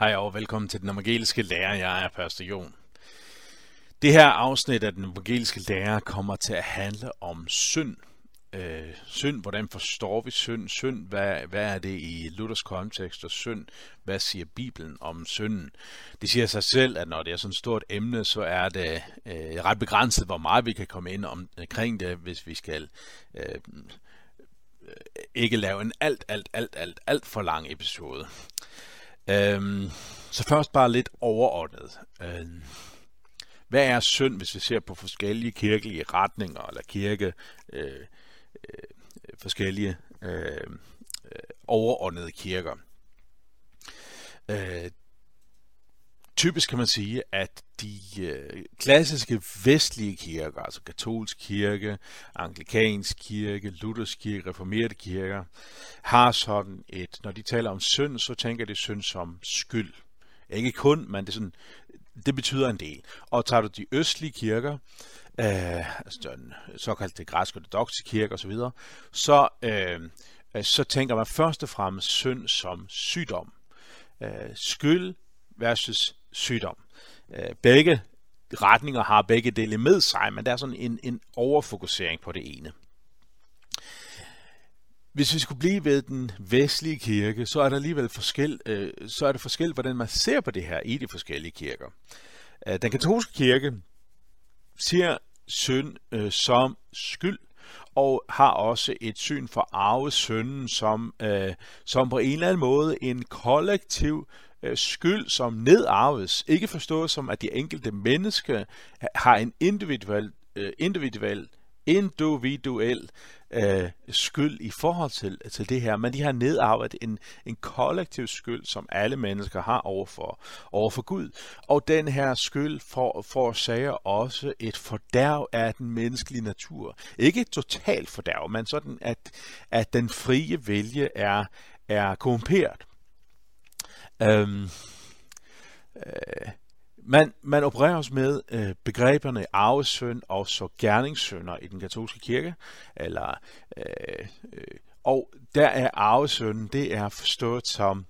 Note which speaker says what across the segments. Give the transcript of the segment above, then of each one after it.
Speaker 1: Hej og velkommen til den evangeliske lærer. Jeg er Pastor Jon. Det her afsnit af den evangeliske lærer kommer til at handle om synd. Øh, synd, hvordan forstår vi synd? Synd, hvad, hvad er det i Luthers kontekst? Og synd, hvad siger Bibelen om synden? Det siger sig selv, at når det er sådan et stort emne, så er det øh, ret begrænset, hvor meget vi kan komme ind omkring det, hvis vi skal øh, øh, ikke lave en alt, alt, alt, alt, alt for lang episode. Øhm, så først bare lidt overordnet. Øhm, hvad er synd, hvis vi ser på forskellige kirkelige retninger, eller kirke, øh, øh, forskellige øh, øh overordnede kirker? Øh, typisk kan man sige, at de øh, klassiske vestlige kirker, altså katolsk kirke, anglikansk kirke, luthersk kirke, reformerte kirker, har sådan et, når de taler om synd, så tænker de synd som skyld. Ikke kun, men det, sådan, det betyder en del. Og tager du de østlige kirker, øh, altså den såkaldte græske ortodoxe kirke osv., så, øh, så tænker man først og fremmest synd som sygdom. Øh, skyld versus sygdom. Øh, begge retninger har begge dele med sig, men der er sådan en, en overfokusering på det ene. Hvis vi skulle blive ved den vestlige kirke, så er der alligevel forskel, øh, så er det forskel, hvordan man ser på det her i de forskellige kirker. Øh, den katolske kirke ser synd øh, som skyld, og har også et syn for arvesynden som, øh, som på en eller anden måde en kollektiv Øh, skyld, som nedarves. Ikke forstået som, at de enkelte mennesker har en individuel, øh, individuel individuel øh, skyld i forhold til, til det her, men de har nedarvet en, en kollektiv skyld, som alle mennesker har overfor, overfor Gud. Og den her skyld for, forårsager også et fordærv af den menneskelige natur. Ikke et totalt fordærv, men sådan, at, at den frie vilje er, er korrumperet. Øhm, øh, man, man opererer også med øh, begreberne arvesøn og så gerningssønder i den katolske kirke. Eller, øh, øh, og der er arvesønnen, det er forstået som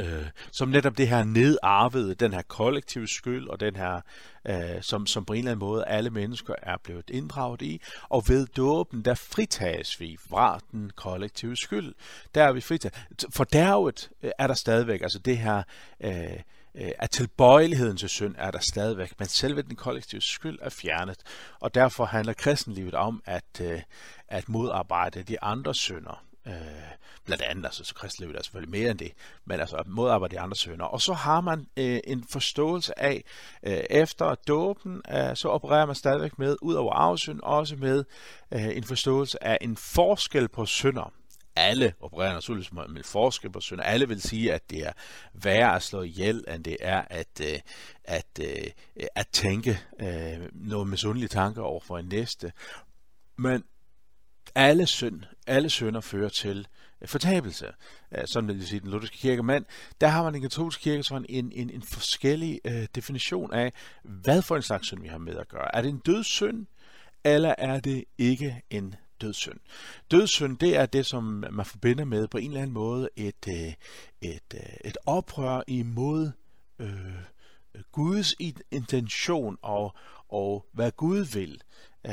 Speaker 1: øh, som netop det her nedarvede, den her kollektive skyld, og den her, øh, som, som på en eller anden måde alle mennesker er blevet inddraget i. Og ved dåben, der fritages vi fra den kollektive skyld. Der er vi fritaget. Fordærvet øh, er der stadigvæk, altså det her... Øh, øh, at tilbøjeligheden til synd er der stadigvæk, men selve den kollektive skyld er fjernet, og derfor handler kristenlivet om at, øh, at modarbejde de andre synder. Øh, blandt andet, altså så kristenlivet er selvfølgelig mere end det, men altså modarbejde de andre sønner. Og så har man øh, en forståelse af, øh, efter dåben, øh, så opererer man stadigvæk med, ud over arvesynd, også med øh, en forståelse af en forskel på synder alle opererer naturligvis med forskel på synd. Alle vil sige, at det er værre at slå ihjel, end det er at, øh, at, at, øh, at tænke øh, noget misundelige tanker over for en næste. Men alle synd, alle synder fører til øh, fortabelse. Sådan vil jeg sige den lutherske kirkemand. Der har man i den katolske kirke sådan en, en, en forskellig øh, definition af, hvad for en slags synd vi har med at gøre. Er det en dødssynd, eller er det ikke en dødssynd. Dødssynd, det er det, som man forbinder med på en eller anden måde et, øh, et, øh, et oprør imod øh, øh Guds intention og, og hvad Gud vil. Øh,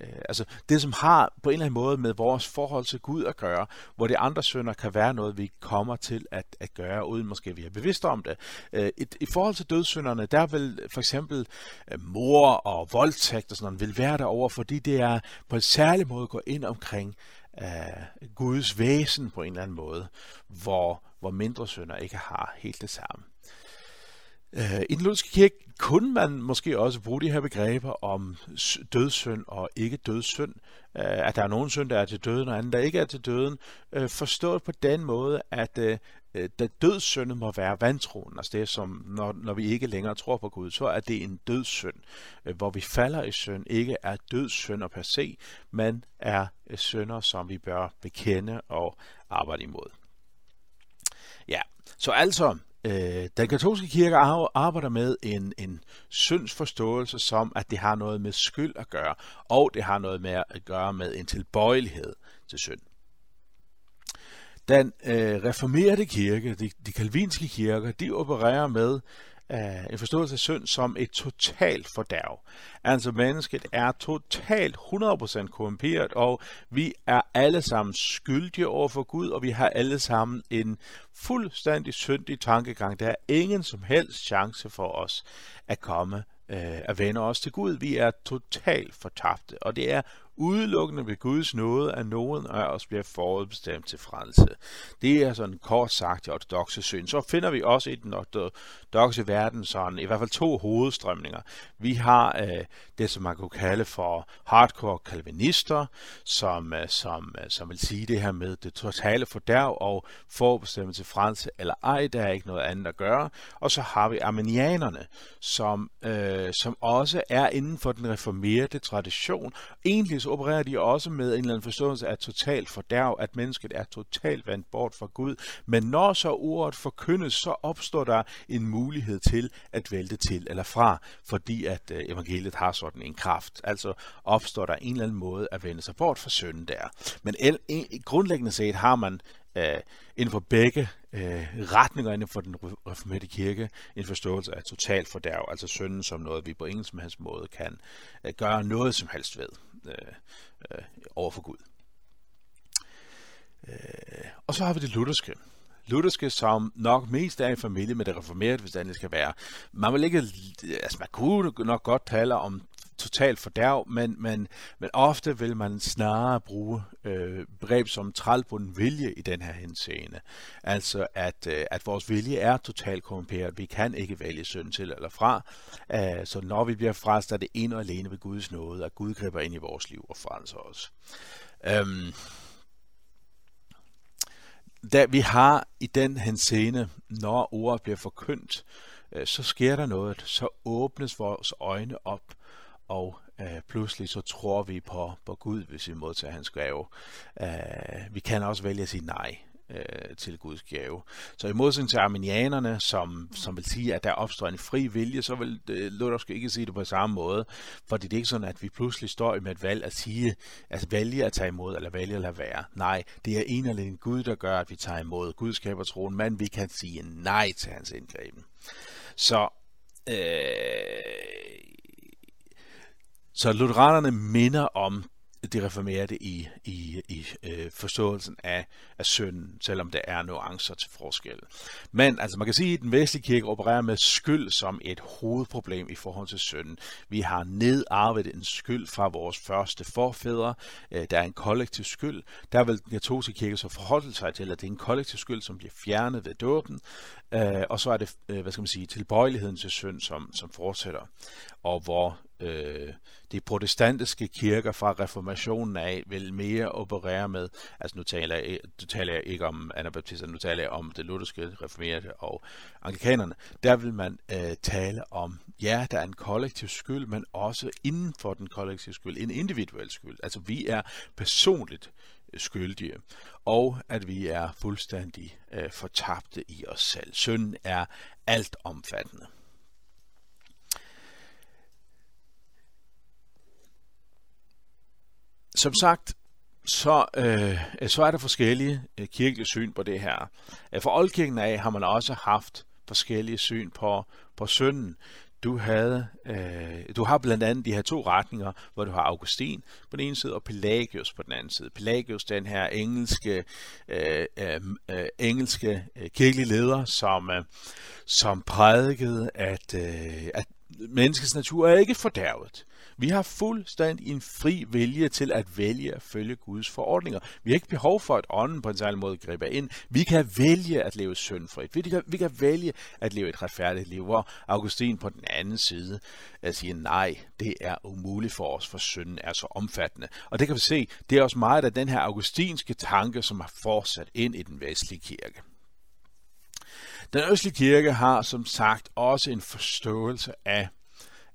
Speaker 1: øh, altså det, som har på en eller anden måde med vores forhold til Gud at gøre, hvor de andre sønder kan være noget, vi kommer til at, at gøre, uden måske vi er bevidste om det. Øh, et, I forhold til dødssynderne, der vil for eksempel øh, mor og voldtægt og sådan noget, vil være derover, fordi det er på en særlig måde gå ind omkring øh, Guds væsen på en eller anden måde, hvor, hvor mindre sønder ikke har helt det samme. Øh, I den lutherske kirke kunne man måske også bruge de her begreber om dødssynd og ikke dødssynd, øh, at der er nogen synd, der er til døden, og anden, der ikke er til døden, øh, forstået på den måde, at øh, øh, da dødssynden må være vantroen, altså det som, når, når vi ikke længere tror på Gud, så er det en dødssynd, øh, hvor vi falder i synd, ikke er dødssynder per se, men er synder, som vi bør bekende og arbejde imod. Ja, så altså, Øh, den katolske kirke arbejder med en, en syndsforståelse som, at det har noget med skyld at gøre, og det har noget med at gøre med en tilbøjelighed til synd. Den øh, reformerede kirke, de, de kalvinske kirker, de opererer med øh, en forståelse af synd som et totalt fordærv. Altså mennesket er totalt 100% korrumperet, og vi er alle sammen skyldige over for Gud, og vi har alle sammen en fuldstændig syndig tankegang. Der er ingen som helst chance for os at komme øh, at vende os til Gud. Vi er totalt fortabte, og det er udelukkende ved Guds nåde, at nogen af os bliver forudbestemt til frelse. Det er sådan kort sagt i ortodoxe syn. Så finder vi også i den ortodoxe verden sådan i hvert fald to hovedstrømninger. Vi har øh, det, som man kunne kalde for hardcore kalvinister, som, øh, som, øh, som vil sige det her med det totale fordærv og forudbestemt til frelse eller ej, der er ikke noget andet at gøre. Og så har vi armenianerne, som, øh, som også er inden for den reformerede tradition. Egentlig så opererer de også med en eller anden forståelse af totalt fordærv, at mennesket er totalt vandt bort fra Gud. Men når så ordet forkyndes, så opstår der en mulighed til at vælte til eller fra, fordi at øh, evangeliet har sådan en kraft. Altså opstår der en eller anden måde at vende sig bort fra synden der. Men grundlæggende set har man øh, inden for begge øh, retninger inden for den reformerede kirke en forståelse af total fordærv, altså synden som noget, vi på ingen som helst måde kan øh, gøre noget som helst ved øh, øh, over for Gud. Øh, og så har vi det lutherske. Lutherske, som nok mest er i familie med det reformerede, hvis det skal være. Man vil ikke, altså man kunne nok godt tale om totalt fordærv, men, men, men ofte vil man snarere bruge øh, begreb som trælbunden vilje i den her henseende. Altså at, øh, at vores vilje er totalt korrumperet. Vi kan ikke vælge synd til eller fra. Øh, så når vi bliver frelst, er det en og alene ved Guds nåde, at Gud griber ind i vores liv og frelser os. Øhm, da vi har i den henseende, når ordet bliver forkyndt, øh, så sker der noget, så åbnes vores øjne op og øh, pludselig så tror vi på, på Gud, hvis vi modtager hans gave. Øh, vi kan også vælge at sige nej øh, til Guds gave. Så i modsætning til arminianerne, som, som vil sige, at der opstår en fri vilje, så vil øh, Luther ikke sige det på samme måde, fordi det er ikke sådan, at vi pludselig står med et valg at sige, altså vælge at tage imod, eller vælge at lade være. Nej, det er en eller anden Gud, der gør, at vi tager imod. Gud skaber troen, men vi kan sige nej til hans indgriben. Så øh, så lutheranerne minder om det reformerede i, i, i øh, forståelsen af, af synden, selvom der er nuancer til forskel. Men altså man kan sige, at den vestlige kirke opererer med skyld som et hovedproblem i forhold til synden. Vi har nedarvet en skyld fra vores første forfædre. Øh, der er en kollektiv skyld. Der vil den katolske kirke så forholde sig til, at det er en kollektiv skyld, som bliver fjernet ved dåben. Øh, og så er det, øh, hvad skal man sige, tilbøjeligheden til synd, som, som fortsætter. Og hvor øh, de protestantiske kirker fra reformationen af vil mere operere med, altså nu taler jeg, nu taler jeg ikke om anabaptister, nu taler jeg om det lutherske reformerede og anglikanerne, der vil man øh, tale om, ja, der er en kollektiv skyld, men også inden for den kollektive skyld, en individuel skyld. Altså vi er personligt skyldige, og at vi er fuldstændig øh, fortabte i os selv. Synden er alt Som sagt, så, øh, så er der forskellige øh, kirkelige syn på det her. Øh, For oldkirken af har man også haft forskellige syn på, på synden. Du, havde, øh, du har blandt andet de her to retninger, hvor du har Augustin på den ene side og Pelagius på den anden side. Pelagius, den her engelske, øh, øh, øh engelske øh, kirkelige leder, som, øh, som prædikede, at, øh, at menneskets natur er ikke fordærvet. Vi har fuldstændig en fri vilje til at vælge at følge Guds forordninger. Vi har ikke behov for, at ånden på en særlig måde griber ind. Vi kan vælge at leve syndfrit. Vi kan, vi kan vælge at leve et retfærdigt liv, hvor Augustin på den anden side øh, at sige, nej, det er umuligt for os, for synden er så omfattende. Og det kan vi se, det er også meget af den her augustinske tanke, som har fortsat ind i den vestlige kirke. Den østlige kirke har som sagt også en forståelse af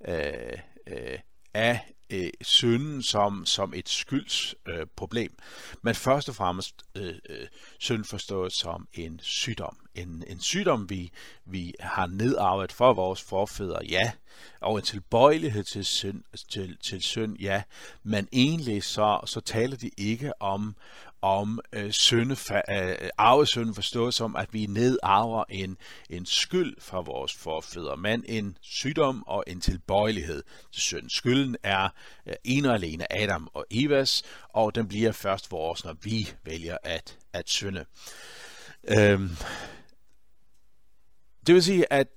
Speaker 1: øh, øh, af øh, synden som, som et skyldsproblem, øh, problem, men først og fremmest øh, øh, synd forstået som en sygdom. En, en sygdom, vi, vi har nedarvet for vores forfædre, ja, og en tilbøjelighed til synd, til, til synd, ja, men egentlig så, så taler de ikke om, om øh, synde, øh, arvesynden forstået som, at vi nedarver en, en skyld fra vores forfædre, men en sygdom og en tilbøjelighed til synd. Skylden er øh, en og alene Adam og Evas, og den bliver først vores, når vi vælger at, at synde. Øhm, det vil sige, at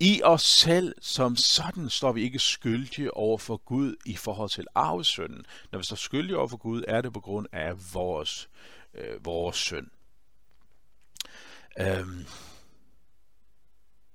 Speaker 1: i os selv som sådan står vi ikke skyldige over for Gud i forhold til arvesynden. Når vi står skyldige over for Gud, er det på grund af vores, øh, vores synd. Øhm.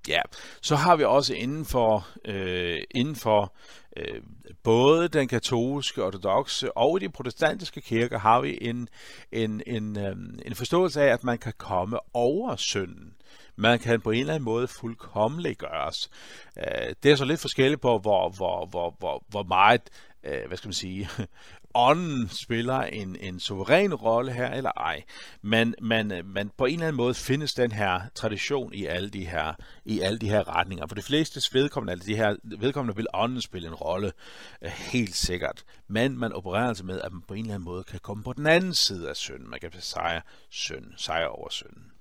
Speaker 1: Ja, så har vi også inden for, øh, inden for øh, både den katolske, ortodoxe og de protestantiske kirker har vi en, en, en, øh, en forståelse af, at man kan komme over synden man kan på en eller anden måde fuldkommelig gøres. Øh, det er så lidt forskelligt på, hvor, hvor, hvor, hvor, hvor meget, øh, hvad skal man sige, ånden spiller en, en suveræn rolle her, eller ej. Men, men, øh, men på en eller anden måde findes den her tradition i alle de her, i alle de her retninger. For de fleste vedkommende, altså de her vedkommende vil ånden spille en rolle, øh, helt sikkert. Men man opererer altså med, at man på en eller anden måde kan komme på den anden side af synden. Man kan sejre synd, sejre over synden.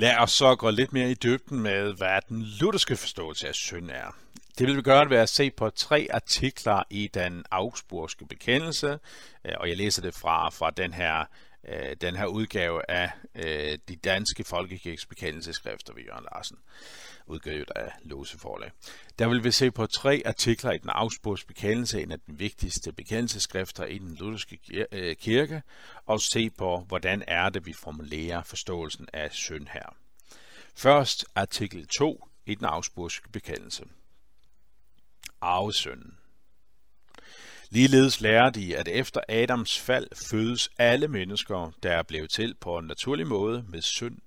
Speaker 1: Lad os så gå lidt mere i dybden med, hvad den lutherske forståelse af synd er. Det vil vi gøre ved at se på tre artikler i den augsburgske bekendelse, øh, og jeg læser det fra, fra den her øh, den her udgave af øh, de danske folkekirkes bekendelseskrifter ved Jørgen Larsen, udgivet af Lose Forlag. Der vil vi se på tre artikler i den Augsburgs bekendelse, en af de vigtigste bekendelseskrifter i den lutherske øh, kirke, og se på, hvordan er det, vi formulerer forståelsen af synd her. Først artikel 2 i den Augsburgske bekendelse. Arvesynden. Ligeledes lærer de, at efter Adams fald fødes alle mennesker, der er blevet til på en naturlig måde med synd.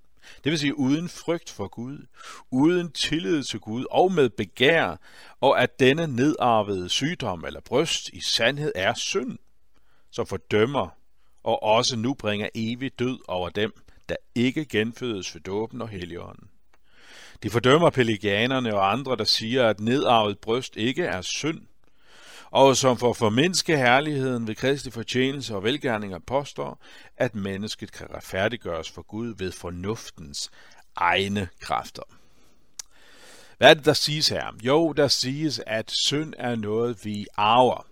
Speaker 1: Det vil sige uden frygt for Gud, uden tillid til Gud og med begær, og at denne nedarvede sygdom eller bryst i sandhed er synd, som fordømmer og også nu bringer evig død over dem, der ikke genfødes ved dåben og helligånden. De fordømmer pelagianerne og andre, der siger, at nedarvet bryst ikke er synd, og som for formindske herligheden ved Kristi fortjenelse og velgærninger påstår, at mennesket kan retfærdiggøres for Gud ved fornuftens egne kræfter. Hvad er det, der siges her? Jo, der siges, at synd er noget, vi arver.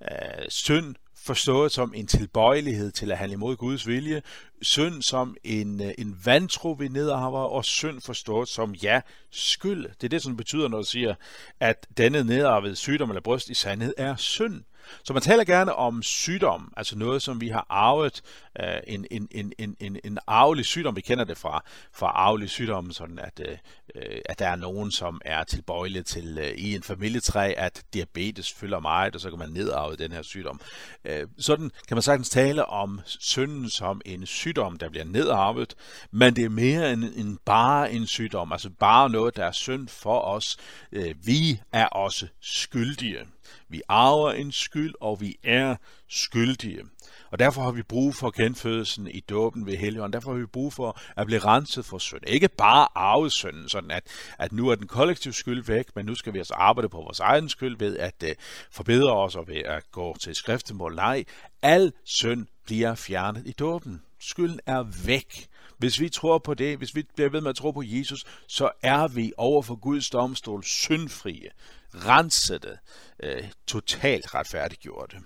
Speaker 1: Uh, synd forstået som en tilbøjelighed til at handle imod Guds vilje, synd som en, øh, en vantro vi nedarver, og synd forstået som ja, skyld. Det er det, som betyder, når du siger, at denne nedarvede sygdom eller bryst i sandhed er synd. Så man taler gerne om sygdom, altså noget, som vi har arvet, øh, en, en, en, en, en, en arvelig sygdom. Vi kender det fra, fra arvelig sygdom, sådan at, øh, øh, at der er nogen, som er tilbøjelige til øh, i en familietræ, at diabetes fylder meget, og så kan man nedarve den her sygdom. Øh, sådan kan man sagtens tale om synden som en sygdom, der bliver nedarvet, men det er mere end, end bare en sygdom, altså bare noget, der er synd for os. Øh, vi er også skyldige. Vi arver en skyld, og vi er skyldige. Og derfor har vi brug for genfødelsen i dåben ved Helligånden. Derfor har vi brug for at blive renset for synd. Ikke bare arvesynden, sådan at, at nu er den kollektive skyld væk, men nu skal vi altså arbejde på vores egen skyld ved at uh, forbedre os og ved at gå til skriftemål. Nej, al synd bliver fjernet i dåben. Skylden er væk. Hvis vi tror på det, hvis vi bliver ved med at tro på Jesus, så er vi over for Guds domstol syndfrie, rensede, øh, totalt retfærdiggjorte.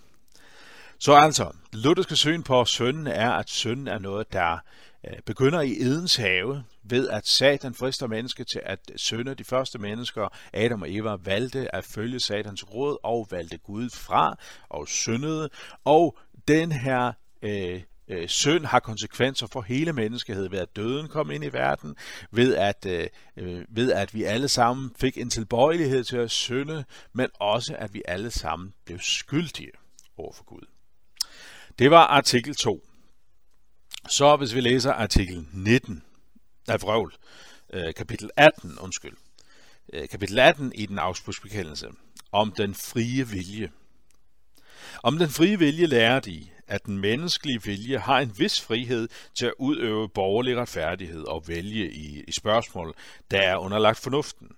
Speaker 1: Så altså, lutherske syn på synden er, at synden er noget, der øh, begynder i Edens have, ved at Satan frister mennesket til at synde. De første mennesker, Adam og Eva, valgte at følge Satans råd og valgte Gud fra og syndede. Og den her øh, øh, synd har konsekvenser for hele menneskeheden ved at døden kom ind i verden, ved at, øh, øh, ved at vi alle sammen fik en tilbøjelighed til at synde, men også at vi alle sammen blev skyldige over for Gud. Det var artikel 2. Så hvis vi læser artikel 19 af vrøvl, øh, kapitel 18, undskyld, øh, kapitel 18 i den afspudsbekendelse, om den frie vilje. Om den frie vilje lærer de, at den menneskelige vilje har en vis frihed til at udøve borgerlig retfærdighed og vælge i, i spørgsmål, der er underlagt fornuften.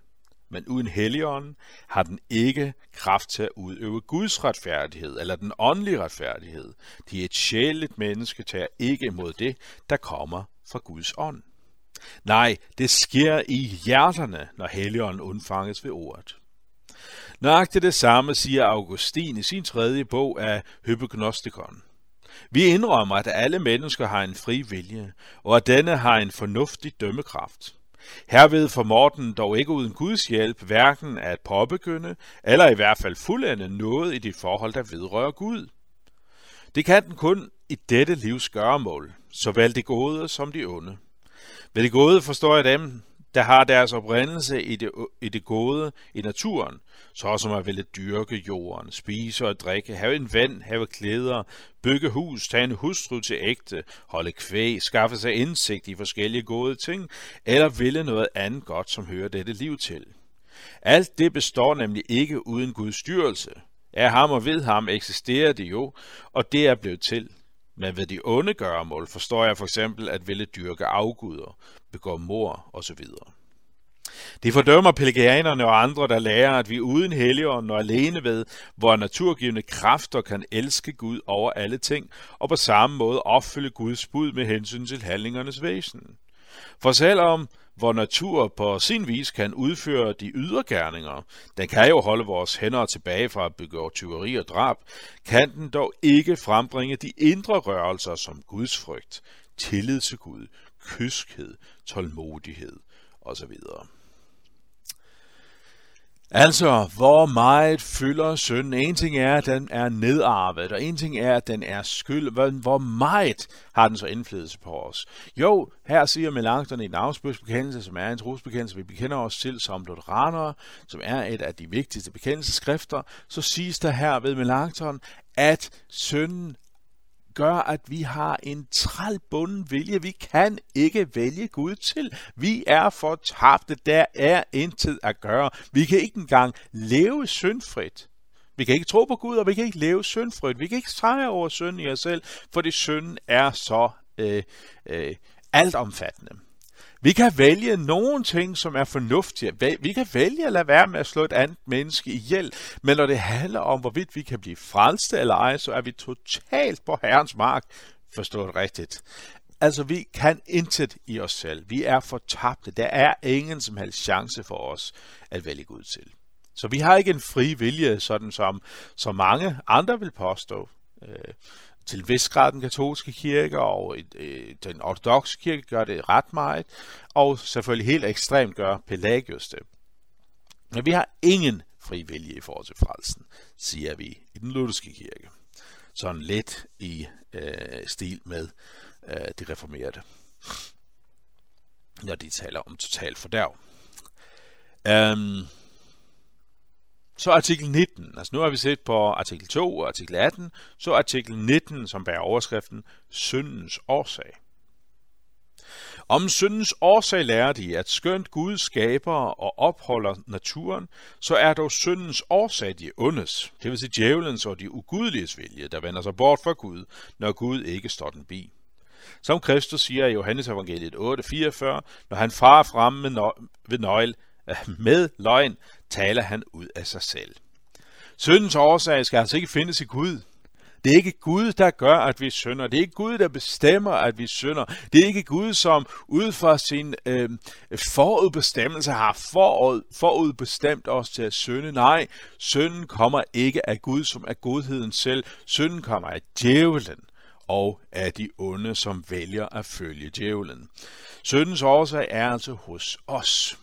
Speaker 1: men uden helligånden har den ikke kraft til at udøve Guds retfærdighed eller den åndelige retfærdighed. De er et sjældent menneske tager ikke imod det, der kommer fra Guds ånd. Nej, det sker i hjerterne, når helligånden undfanges ved ordet. Nøjagtigt det samme siger Augustin i sin tredje bog af Hypognostikon. Vi indrømmer, at alle mennesker har en fri vilje, og at denne har en fornuftig dømmekraft. Herved formår den dog ikke uden Guds hjælp hverken at påbegynde, eller i hvert fald fuldende noget i de forhold, der vedrører Gud. Det kan den kun i dette livs gøremål, såvel det gode som de onde. Ved det gode forstår jeg dem, der har deres oprindelse i det, i det gode i naturen, så som at ville dyrke jorden, spise og drikke, have en vand, have klæder, bygge hus, tage en hustru til ægte, holde kvæg, skaffe sig indsigt i forskellige gode ting, eller ville noget andet godt, som hører dette liv til. Alt det består nemlig ikke uden Guds styrelse. Af ham og ved ham eksisterer det jo, og det er blevet til. Men ved de onde gøremål forstår jeg for eksempel at ville dyrke afguder, begår mor osv. De fordømmer pelagianerne og andre, der lærer, at vi uden helligånden og alene ved, hvor naturgivende kræfter kan elske Gud over alle ting, og på samme måde opfylde Guds bud med hensyn til handlingernes væsen. For selvom hvor natur på sin vis kan udføre de ydre gerninger, den kan jo holde vores hænder tilbage fra at begå tyveri og drab, kan den dog ikke frembringe de indre rørelser som Guds frygt, tillid til Gud, kyskhed, tålmodighed osv. Altså, hvor meget fylder synden? En ting er, at den er nedarvet, og en ting er, at den er skyld. Hvor meget har den så indflydelse på os? Jo, her siger Melanchthon i en afspørgsbekendelse, som er en trosbekendelse, vi bekender os til som lutheranere, som er et af de vigtigste bekendelseskrifter, så siges der her ved Melanchthon, at synden gør, at vi har en trælbunden vilje. Vi kan ikke vælge Gud til. Vi er fortabte. Der er intet at gøre. Vi kan ikke engang leve syndfrit. Vi kan ikke tro på Gud, og vi kan ikke leve syndfrit. Vi kan ikke sejre over synd i os selv, fordi synden er så øh, øh, altomfattende. Vi kan vælge nogle ting, som er fornuftige. Vi kan vælge at lade være med at slå et andet menneske ihjel. Men når det handler om, hvorvidt vi kan blive frelste eller ej, så er vi totalt på Herrens mark. Forstået rigtigt. Altså, vi kan intet i os selv. Vi er fortabte. Der er ingen som helst chance for os at vælge Gud til. Så vi har ikke en fri vilje, sådan som så mange andre vil påstå. Øh, til vis grad den katolske kirke, og øh, den ortodoxe kirke gør det ret meget, og selvfølgelig helt ekstremt gør Pelagius det. Men vi har ingen fri vilje i forhold til frelsen, siger vi i den lutherske kirke. Sådan lidt i øh, stil med øh, de reformerede, når de taler om total fordærv. Um, så artikel 19, altså nu har vi set på artikel 2 og artikel 18, så artikel 19, som bærer overskriften syndens årsag. Om syndens årsag lærer de, at skønt Gud skaber og opholder naturen, så er dog syndens årsag de ondes, det vil sige djævelens og de ugudeliges vilje, der vender sig bort fra Gud, når Gud ikke står den bi. Som Kristus siger i Johannes evangeliet 8:44, når han farer frem med nø- ved nøgle, med løgn, taler han ud af sig selv. Syndens årsag skal altså ikke findes i Gud. Det er ikke Gud, der gør, at vi synder. Det er ikke Gud, der bestemmer, at vi synder. Det er ikke Gud, som ud fra sin øh, forudbestemmelse har forud, forudbestemt os til at synde. Nej, synden kommer ikke af Gud, som er godheden selv. Synden kommer af djævelen og af de onde, som vælger at følge djævelen. Syndens årsag er altså hos os.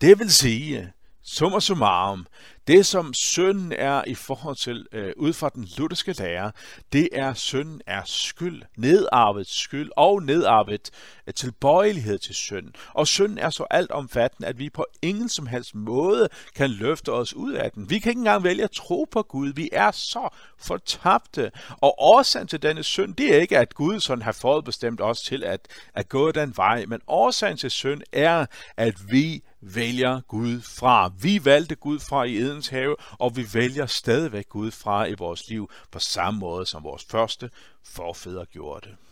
Speaker 1: Det vil sige, summa summarum, det som synden er i forhold til, øh, ud fra den lutherske lære, det er, synden er skyld, nedarvet skyld og nedarvet tilbøjelighed til synd. Og synden er så altomfattende, at vi på ingen som helst måde kan løfte os ud af den. Vi kan ikke engang vælge at tro på Gud. Vi er så fortabte. Og årsagen til denne synd, det er ikke, at Gud sådan har forudbestemt os til at, at gå den vej, men årsagen til synd er, at vi vælger Gud fra. Vi valgte Gud fra i Edens have, og vi vælger stadigvæk Gud fra i vores liv på samme måde, som vores første forfædre gjorde det.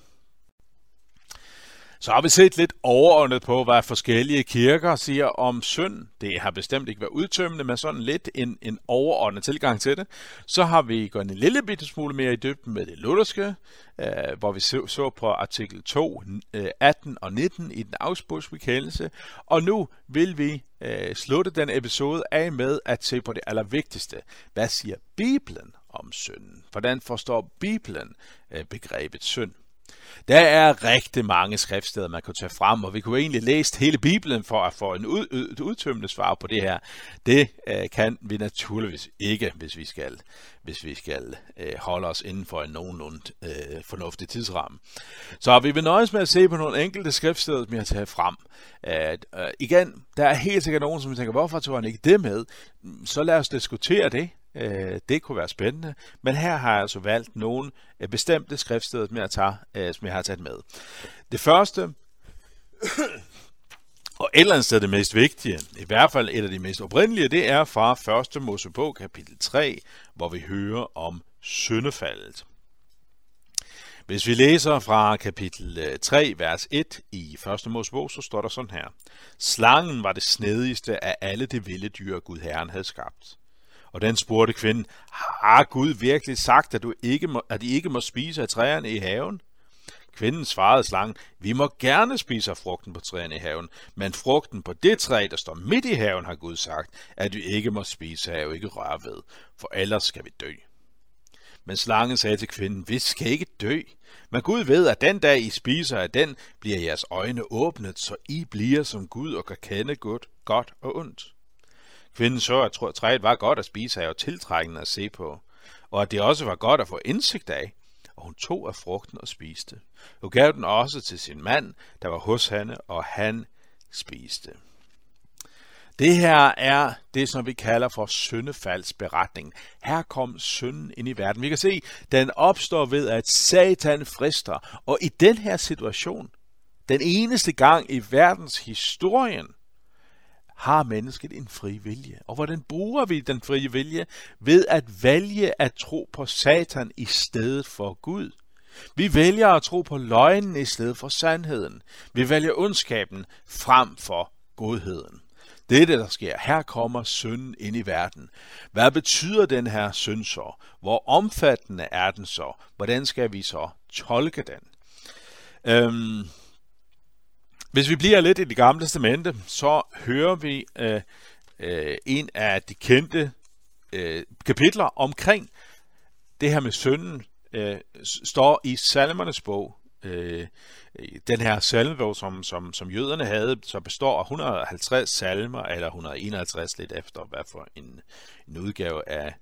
Speaker 1: Så har vi set lidt overordnet på, hvad forskellige kirker siger om synd. Det har bestemt ikke været udtømmende, men sådan lidt en, en overordnet tilgang til det. Så har vi gået en lille bitte smule mere i dybden med det lutherske, øh, hvor vi så, så på artikel 2, øh, 18 og 19 i den afspudsbekendelse. Og nu vil vi øh, slutte den episode af med at se på det allervigtigste. Hvad siger Bibelen om synden? Hvordan forstår Bibelen øh, begrebet synd? Der er rigtig mange skriftsteder, man kan tage frem, og vi kunne egentlig læse hele Bibelen for at få en ud, ud, udtømmende svar på det her. Det øh, kan vi naturligvis ikke, hvis vi skal, hvis vi skal øh, holde os inden for en nogenlunde øh, fornuftig tidsramme. Så vi vil nøjes med at se på nogle enkelte skriftsteder, som vi har taget frem. At, øh, igen, der er helt sikkert nogen, som tænker, hvorfor tog han ikke det med? Så lad os diskutere det. Øh, det kunne være spændende, men her har jeg altså valgt nogle øh, bestemte skriftsteder, som jeg, tager, øh, som jeg har taget med. Det første, og et eller andet sted det mest vigtige, i hvert fald et af de mest oprindelige, det er fra 1. Mosebog kapitel 3, hvor vi hører om syndefaldet. Hvis vi læser fra kapitel øh, 3, vers 1 i 1. Mosebog, så står der sådan her. Slangen var det snedigste af alle de vilde dyr, Gud Herren havde skabt. Og den spurgte kvinden, har Gud virkelig sagt, at, du ikke må, at I ikke må spise af træerne i haven? Kvinden svarede slangen, vi må gerne spise af frugten på træerne i haven, men frugten på det træ, der står midt i haven, har Gud sagt, at vi ikke må spise af og ikke røre ved, for ellers skal vi dø. Men slangen sagde til kvinden, vi skal ikke dø, men Gud ved, at den dag I spiser af den, bliver jeres øjne åbnet, så I bliver som Gud og kan kende godt, godt og ondt. Kvinden så, at træet var godt at spise af og tiltrækkende at se på, og at det også var godt at få indsigt af, og hun tog af frugten og spiste. Hun gav den også til sin mand, der var hos hende, og han spiste. Det her er det, som vi kalder for syndefaldsberetningen. Her kom synden ind i verden. Vi kan se, den opstår ved, at Satan frister. Og i den her situation, den eneste gang i verdens historien, har mennesket en fri vilje. Og hvordan bruger vi den frie vilje? Ved at vælge at tro på Satan i stedet for Gud. Vi vælger at tro på løgnen i stedet for sandheden. Vi vælger ondskaben frem for godheden. Det er det, der sker. Her kommer synden ind i verden. Hvad betyder den her synd så? Hvor omfattende er den så? Hvordan skal vi så tolke den? Øhm, hvis vi bliver lidt i det gamle testamente, så hører vi øh, øh, en af de kendte øh, kapitler omkring det her med sønnen, øh, står i salmernes bog. Øh, den her salmebog, som, som, som jøderne havde, så består af 150 salmer, eller 151 lidt efter, hvad for en, en udgave af,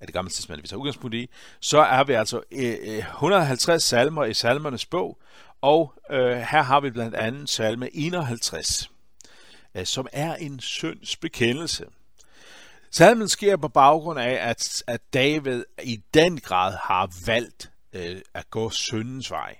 Speaker 1: af det gamle testament, vi tager udgangspunkt i, så er vi altså øh, øh 150 salmer i salmernes bog, og øh, her har vi blandt andet salme 51, øh, som er en synds bekendelse. Salmen sker på baggrund af, at, at David i den grad har valgt øh, at gå syndens vej.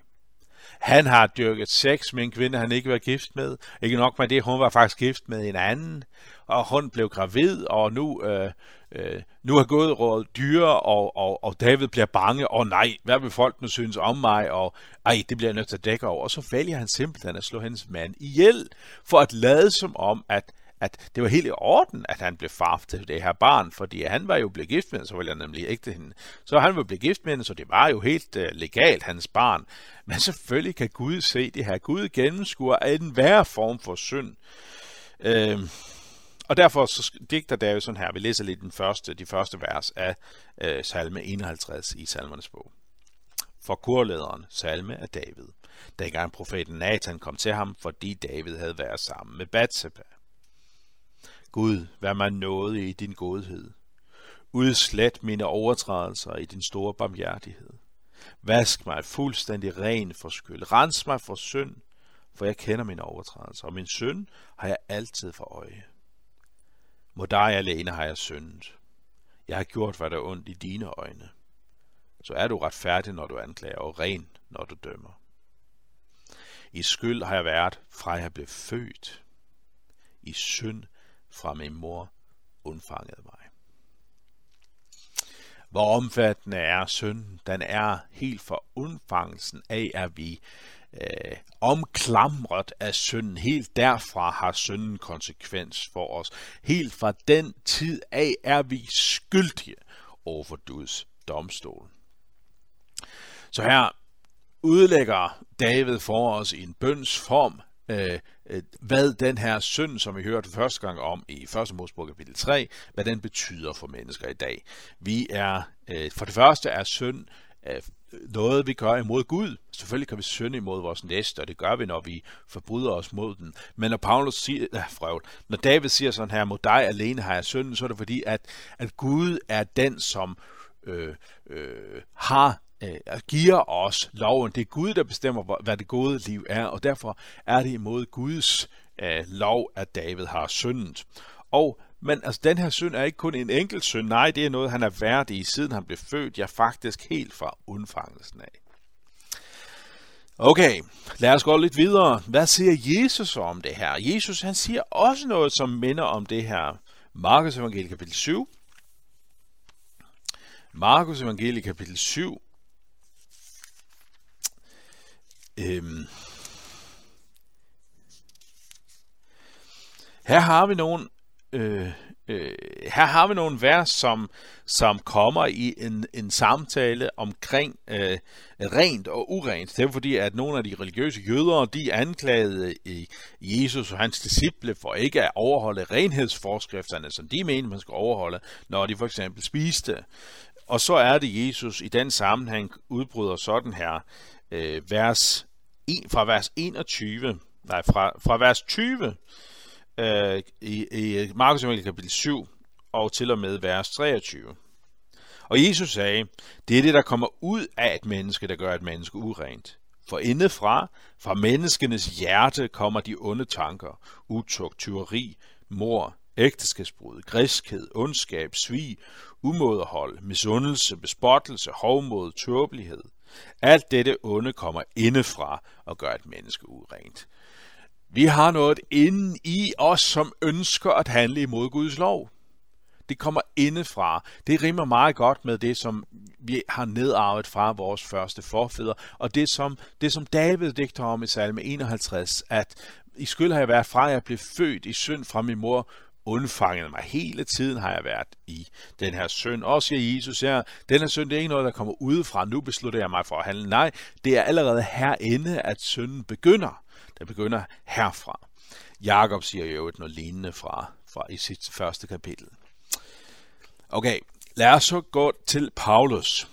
Speaker 1: Han har dyrket sex med en kvinde, han ikke var gift med. Ikke nok med det, hun var faktisk gift med en anden, og hun blev gravid, og nu øh, øh, nu er gået råd dyre, og, og, og David bliver bange, og nej, hvad vil folk nu synes om mig, og ej, det bliver jeg nødt til at dække over. Og så vælger han simpelthen at slå hendes mand ihjel, for at lade som om, at at det var helt i orden, at han blev far til det her barn, fordi han var jo blevet gift med hende, så ville han nemlig ægte hende. Så han var blevet gift med hende, så det var jo helt uh, legalt, hans barn. Men selvfølgelig kan Gud se det her. Gud gennemskuer en værre form for synd. Uh, og derfor så digter der jo sådan her, vi læser lidt den første, de første vers af øh, salme 51 i salmernes bog. For korlederen, salme af David, dengang profeten Nathan kom til ham, fordi David havde været sammen med Bathsheba. Gud, vær mig nåde i din godhed. Udslet mine overtrædelser i din store barmhjertighed. Vask mig fuldstændig ren for skyld. Rens mig for synd, for jeg kender mine overtrædelser, og min synd har jeg altid for øje. Må dig alene har jeg syndet. Jeg har gjort, hvad der er ondt i dine øjne. Så er du retfærdig, når du anklager, og ren, når du dømmer. I skyld har jeg været, fra jeg blev født. I synd fra min mor undfangede mig. Hvor omfattende er synden? Den er helt for undfangelsen af, at vi øh, omklamret af synden. Helt derfra har synden konsekvens for os. Helt fra den tid af er vi skyldige over for Guds domstol. Så her udlægger David for os i en bøns form, øh, øh, Øh, hvad den her synd, som vi hørte første gang om i 1. Mosebog kapitel 3, hvad den betyder for mennesker i dag. Vi er, øh, for det første er synd øh, noget, vi gør imod Gud. Selvfølgelig kan vi synde imod vores næste, og det gør vi, når vi forbryder os mod den. Men når Paulus siger, äh, frøvl, når David siger sådan her, mod dig alene har jeg synden, så er det fordi, at, at Gud er den, som øh, øh, har øh, giver os loven. Det er Gud, der bestemmer, hvad det gode liv er, og derfor er det imod Guds øh, lov, at David har syndet. Og men altså, den her synd er ikke kun en enkelt synd. Nej, det er noget, han er værdig i, siden han blev født. Ja, faktisk helt fra undfangelsen af. Okay, lad os gå lidt videre. Hvad siger Jesus om det her? Jesus han siger også noget, som minder om det her. Markus evangelie kapitel 7. Markus evangelie kapitel 7. Øhm. Her har vi nogle øh, øh, her har vi nogle vers, som, som kommer i en, en samtale omkring øh, rent og urent. Det er fordi, at nogle af de religiøse jøder, de anklagede i Jesus og hans disciple for ikke at overholde renhedsforskrifterne, som de mente, man skal overholde, når de for eksempel spiste. Og så er det Jesus i den sammenhæng udbryder sådan her, øh, vers, fra vers 21, nej, fra, fra vers 20, øh, i, i Markus Evangeliet kapitel 7 og til og med vers 23. Og Jesus sagde, det er det, der kommer ud af et menneske, der gør et menneske urent. For indefra, fra menneskenes hjerte, kommer de onde tanker, utugt, tyveri, mor, ægteskabsbrud, griskhed, ondskab, svig, umåderhold, misundelse, bespottelse, hovmod, tåbelighed. Alt dette onde kommer indefra og gør et menneske urent. Vi har noget inden i os, som ønsker at handle imod Guds lov. Det kommer indefra. Det rimer meget godt med det, som vi har nedarvet fra vores første forfædre, og det som, det, som David digter om i salme 51, at i skyld har jeg været fra, jeg blev født i synd fra min mor, undfanget mig. Hele tiden har jeg været i den her synd. Og siger Jesus her, den her synd det er ikke noget, der kommer udefra. Nu beslutter jeg mig for at handle. Nej, det er allerede herinde, at synden begynder. Den begynder herfra. Jakob siger jo noget lignende fra, fra i sit første kapitel. Okay, lad os så gå til Paulus.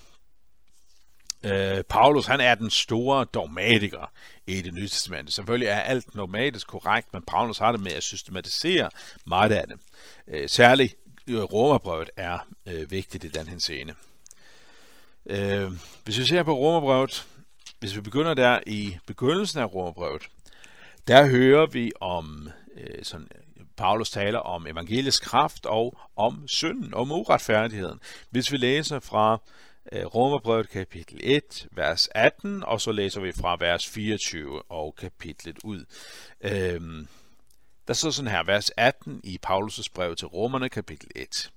Speaker 1: Uh, Paulus, han er den store dogmatiker i det nye testamente. Selvfølgelig er alt dogmatisk korrekt, men Paulus har det med at systematisere meget af det. Øh, særligt øh, Romerbrevet er øh, vigtigt i den her scene. Øh, hvis vi ser på Romerbrevet, hvis vi begynder der i begyndelsen af Romerbrevet, der hører vi om, øh, sådan, Paulus taler om evangelisk kraft og om synden, om uretfærdigheden. Hvis vi læser fra Øh, Romerbrevet kapitel 1, vers 18, og så læser vi fra vers 24 og kapitlet ud. Øhm, der står sådan her, vers 18 i Paulus' brev til Romerne kapitel 1.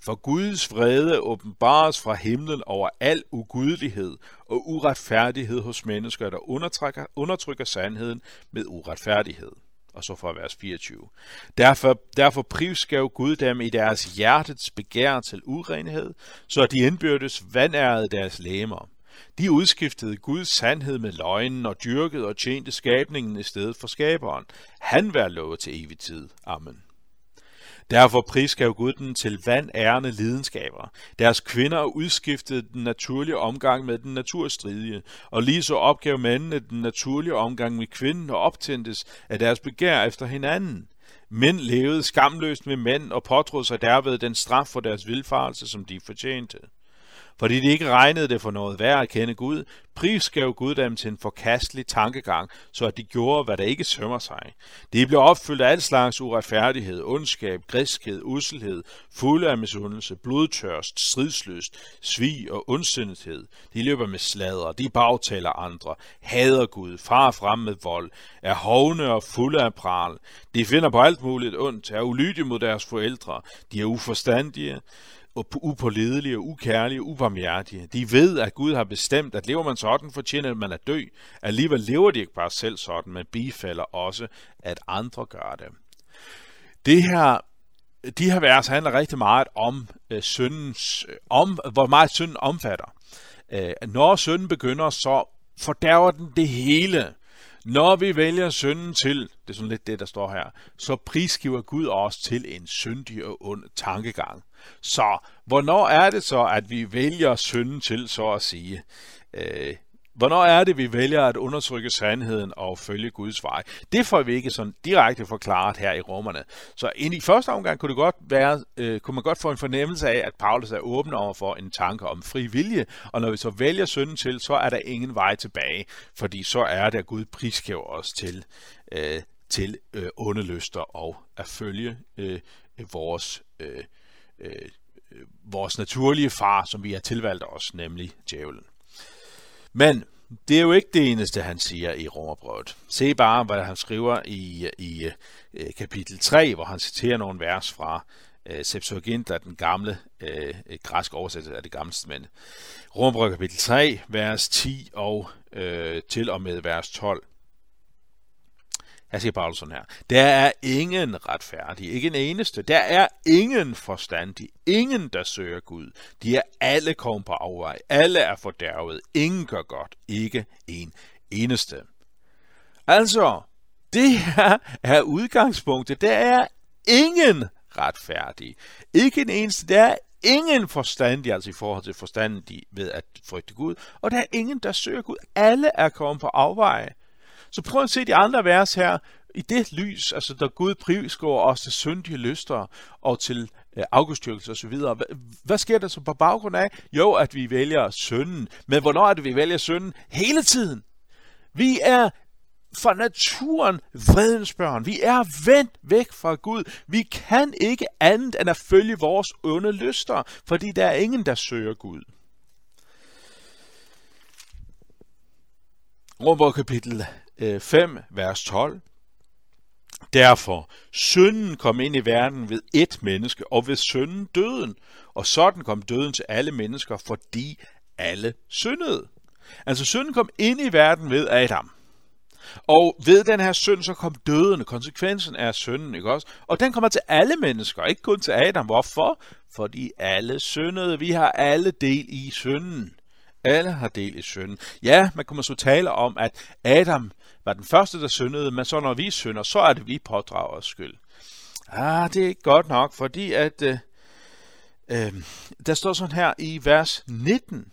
Speaker 1: For Guds vrede åbenbares fra himlen over al ugudelighed og uretfærdighed hos mennesker, der undertrykker, undertrykker sandheden med uretfærdighed. Og så fra vers 24. Derfor, derfor prisgav Gud dem i deres hjertets begær til urenhed, så de indbyrdes vandærede deres læmer. De udskiftede Guds sandhed med løgnen og dyrkede og tjente skabningen i stedet for skaberen. Han vær lovet til evig tid. Amen. Derfor prisgav Gud den til vandærende lidenskaber. Deres kvinder udskiftede den naturlige omgang med den naturstridige, og lige så opgav mændene den naturlige omgang med kvinden og optændtes af deres begær efter hinanden. Mænd levede skamløst med mænd og påtrod sig derved den straf for deres vilfarelse, som de fortjente. Fordi de ikke regnede det for noget. Værd at kende Gud, prisgav Gud dem til en forkastelig tankegang, så at de gjorde, hvad der ikke sømmer sig. De blev opfyldt af al slags uretfærdighed, ondskab, griskhed, uselhed, fulde af misundelse, blodtørst, stridsløst, svig og ondsindethed. De løber med sladder, de bagtaler andre, hader Gud, far frem med vold, er hovne og fulde af pral. De finder på alt muligt ondt, er ulydige mod deres forældre, de er uforstandige, upålidelige, ukærlige, ubarmhjertige. De ved, at Gud har bestemt, at lever man sådan, fortjener man at dø. Alligevel lever de ikke bare selv sådan, men bifalder også, at andre gør det. Det her, de her vers handler rigtig meget om øh, syndens, øh, om, hvor meget synden omfatter. Øh, når synden begynder, så fordærver den det hele. Når vi vælger synden til, det er sådan lidt det, der står her, så prisgiver Gud os til en syndig og ond tankegang. Så hvornår er det så, at vi vælger synden til, så at sige? Øh, Hvornår er det, vi vælger at undertrykke sandheden og følge Guds vej? Det får vi ikke sådan direkte forklaret her i romerne. Så ind i første omgang kunne, det godt være, øh, kunne man godt få en fornemmelse af, at Paulus er åben over for en tanke om fri vilje, og når vi så vælger synden til, så er der ingen vej tilbage, fordi så er det, at Gud prisgiver os til, øh, til øh, onde lyster og at følge øh, vores, øh, øh, øh vores naturlige far, som vi har tilvalgt os, nemlig djævlen. Men det er jo ikke det eneste, han siger i Romerbrevet. Se bare, hvad han skriver i, i øh, kapitel 3, hvor han citerer nogle vers fra øh, Septuaginta, den gamle øh, græske oversættelse af det gamle testamente. Romerbrevet kapitel 3, vers 10 og øh, til og med vers 12. Jeg siger Paulus sådan her. Der er ingen retfærdig, ikke en eneste. Der er ingen forstandig, ingen der søger Gud. De er alle kommet på afvej. Alle er fordærvet. Ingen gør godt. Ikke en eneste. Altså, det her er udgangspunktet. Der er ingen retfærdig. Ikke en eneste. Der er ingen forstandig, altså i forhold til forstandig ved at frygte Gud. Og der er ingen, der søger Gud. Alle er kommet på afveje. Så prøv at se de andre vers her i det lys, altså der Gud prisgår os til syndige lyster og til øh, afgudstyrkelse osv. Hvad, hvad sker der så på baggrund af? Jo, at vi vælger synden. Men hvornår er det, vi vælger synden? Hele tiden. Vi er fra naturen vredens børn. Vi er vendt væk fra Gud. Vi kan ikke andet end at følge vores onde lyster, fordi der er ingen, der søger Gud. Romer kapitel Øh, 5, vers 12. Derfor, synden kom ind i verden ved et menneske, og ved synden døden. Og sådan kom døden til alle mennesker, fordi alle syndede. Altså synden kom ind i verden ved Adam. Og ved den her synd, så kom døden, konsekvensen af synden, ikke også? Og den kommer til alle mennesker, ikke kun til Adam. Hvorfor? Fordi alle syndede. Vi har alle del i synden. Alle har del i synden. Ja, man kunne så tale om, at Adam var den første, der syndede, men så når vi synder, så er det, vi pådrager os skyld. Ah, det er ikke godt nok, fordi at øh, øh, der står sådan her i vers 19.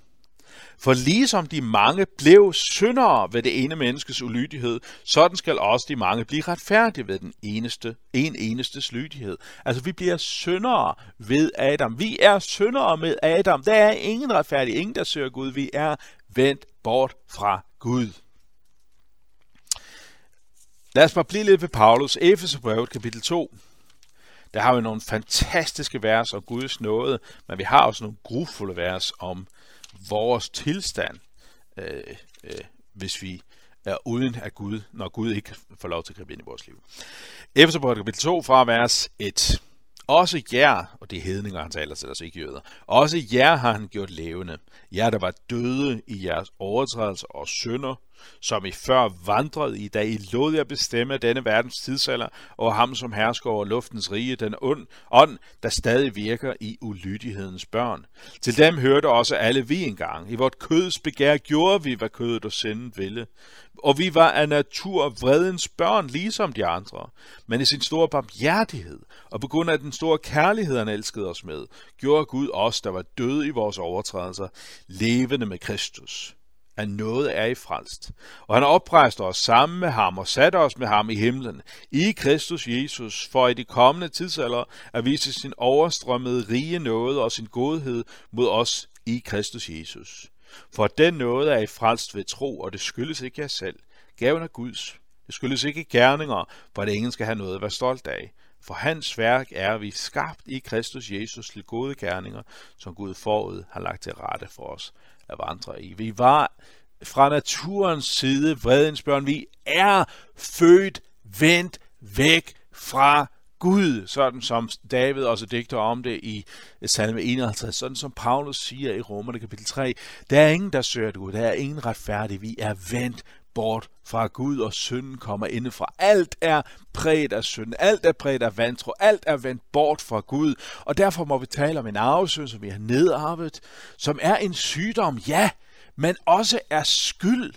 Speaker 1: For ligesom de mange blev syndere ved det ene menneskes ulydighed, sådan skal også de mange blive retfærdige ved den eneste, en eneste lydighed. Altså vi bliver syndere ved Adam. Vi er syndere med Adam. Der er ingen retfærdig, ingen der søger Gud. Vi er vendt bort fra Gud. Lad os bare blive lidt ved Paulus. Efeserbrevet kapitel 2. Der har vi nogle fantastiske vers om Guds nåde, men vi har også nogle grufulde vers om vores tilstand, øh, øh, hvis vi er uden af Gud, når Gud ikke får lov til at gribe ind i vores liv. Efeserbrevet kapitel 2 fra vers 1. Også jer, og det er hedninger, han taler til, altså ikke jøder, også jer har han gjort levende. Jer, der var døde i jeres overtrædelser og synder, som I før vandrede i, da I lod jer bestemme denne verdens tidsalder, og ham som hersker over luftens rige, den ond, ånd, der stadig virker i ulydighedens børn. Til dem hørte også alle vi engang. I vort køds begær gjorde vi, hvad kødet og sindet ville. Og vi var af natur vredens børn, ligesom de andre. Men i sin store barmhjertighed, og på grund af den store kærlighed, han elskede os med, gjorde Gud os, der var døde i vores overtrædelser, levende med Kristus at noget er i frelst. Og han har oprejst os sammen med ham og sat os med ham i himlen, i Kristus Jesus, for i de kommende tidsalder at vise sin overstrømmede rige nåde og sin godhed mod os i Kristus Jesus. For den nåde er i frelst ved tro, og det skyldes ikke jer selv. Gaven er Guds. Det skyldes ikke gerninger, for at ingen skal have noget at være stolt af. For hans værk er vi skabt i Kristus Jesus til gode gerninger, som Gud forud har lagt til rette for os at vandre i. Vi var fra naturens side vredens børn. Vi er født vendt væk fra Gud, sådan som David også digter om det i salme 51, sådan som Paulus siger i Romerne kapitel 3, der er ingen, der søger Gud, der er ingen retfærdig, vi er vendt bort fra Gud, og synden kommer indefra. Alt er præget af synd, alt er præget af vantro, alt er vendt bort fra Gud, og derfor må vi tale om en arvesynd, som vi har nedarvet, som er en sygdom, ja, men også er skyld.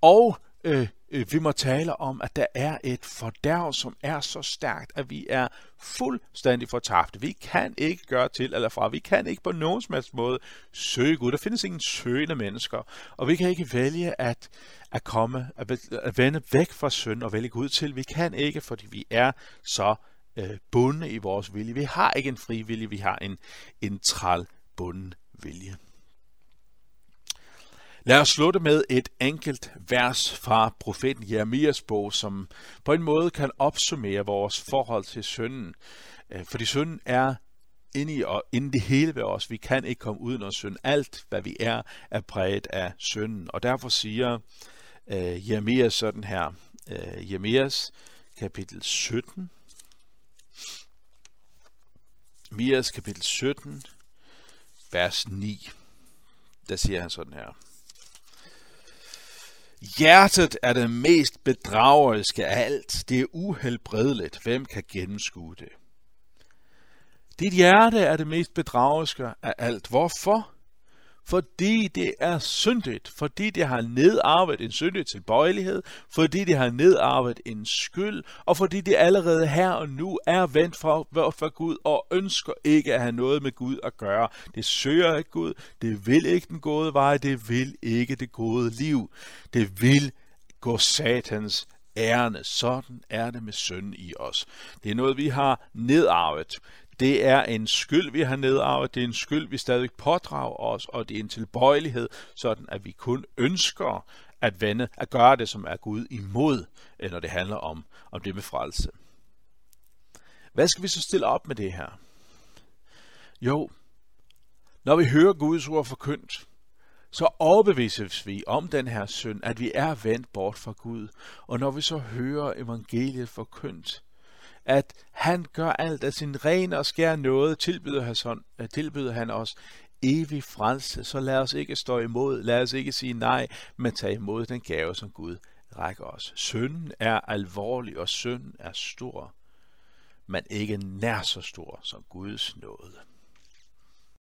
Speaker 1: Og øh, øh, Øh, vi må tale om, at der er et fordærv, som er så stærkt, at vi er fuldstændig fortabte. Vi kan ikke gøre til eller fra. Vi kan ikke på nogen som helst måde søge Gud. Der findes ingen søgende mennesker. Og vi kan ikke vælge at, at komme, at, at vende væk fra synd og vælge Gud til. Vi kan ikke, fordi vi er så øh, bundne i vores vilje. Vi har ikke en fri vilje, vi har en, en træl bunden vilje. Lad os slutte med et enkelt vers fra profeten Jeremias bog, som på en måde kan opsummere vores forhold til synden. Øh, fordi synden er inde i, og inde det hele ved os. Vi kan ikke komme uden at synde. Alt, hvad vi er, er præget af synden. Og derfor siger uh, Jeremias sådan her. Uh, Jeremias kapitel 17. Jeremias kapitel 17, vers 9. Der siger han sådan her. Hjertet er det mest bedrageriske af alt. Det er uhelbredeligt. Hvem kan gennemskue det? Dit hjerte er det mest bedrageriske af alt. Hvorfor? Fordi det er syndigt, fordi det har nedarvet en syndig tilbøjelighed, fordi det har nedarvet en skyld, og fordi det allerede her og nu er vendt for, for Gud og ønsker ikke at have noget med Gud at gøre. Det søger ikke Gud, det vil ikke den gode vej, det vil ikke det gode liv. Det vil gå satans ærne. Sådan er det med synd i os. Det er noget, vi har nedarvet. Det er en skyld, vi har nedarvet, det er en skyld, vi stadig pådrager os, og det er en tilbøjelighed, sådan at vi kun ønsker at vende, at gøre det, som er Gud imod, når det handler om, om det med frelse. Hvad skal vi så stille op med det her? Jo, når vi hører Guds ord forkyndt, så overbevises vi om den her synd, at vi er vendt bort fra Gud. Og når vi så hører evangeliet forkyndt, at han gør alt af sin ren og skær noget, tilbyder han, sådan, øh, tilbyder han os evig frelse. Så lad os ikke stå imod, lad os ikke sige nej, men tage imod den gave, som Gud rækker os. Synden er alvorlig, og synden er stor, men ikke nær så stor som Guds nåde.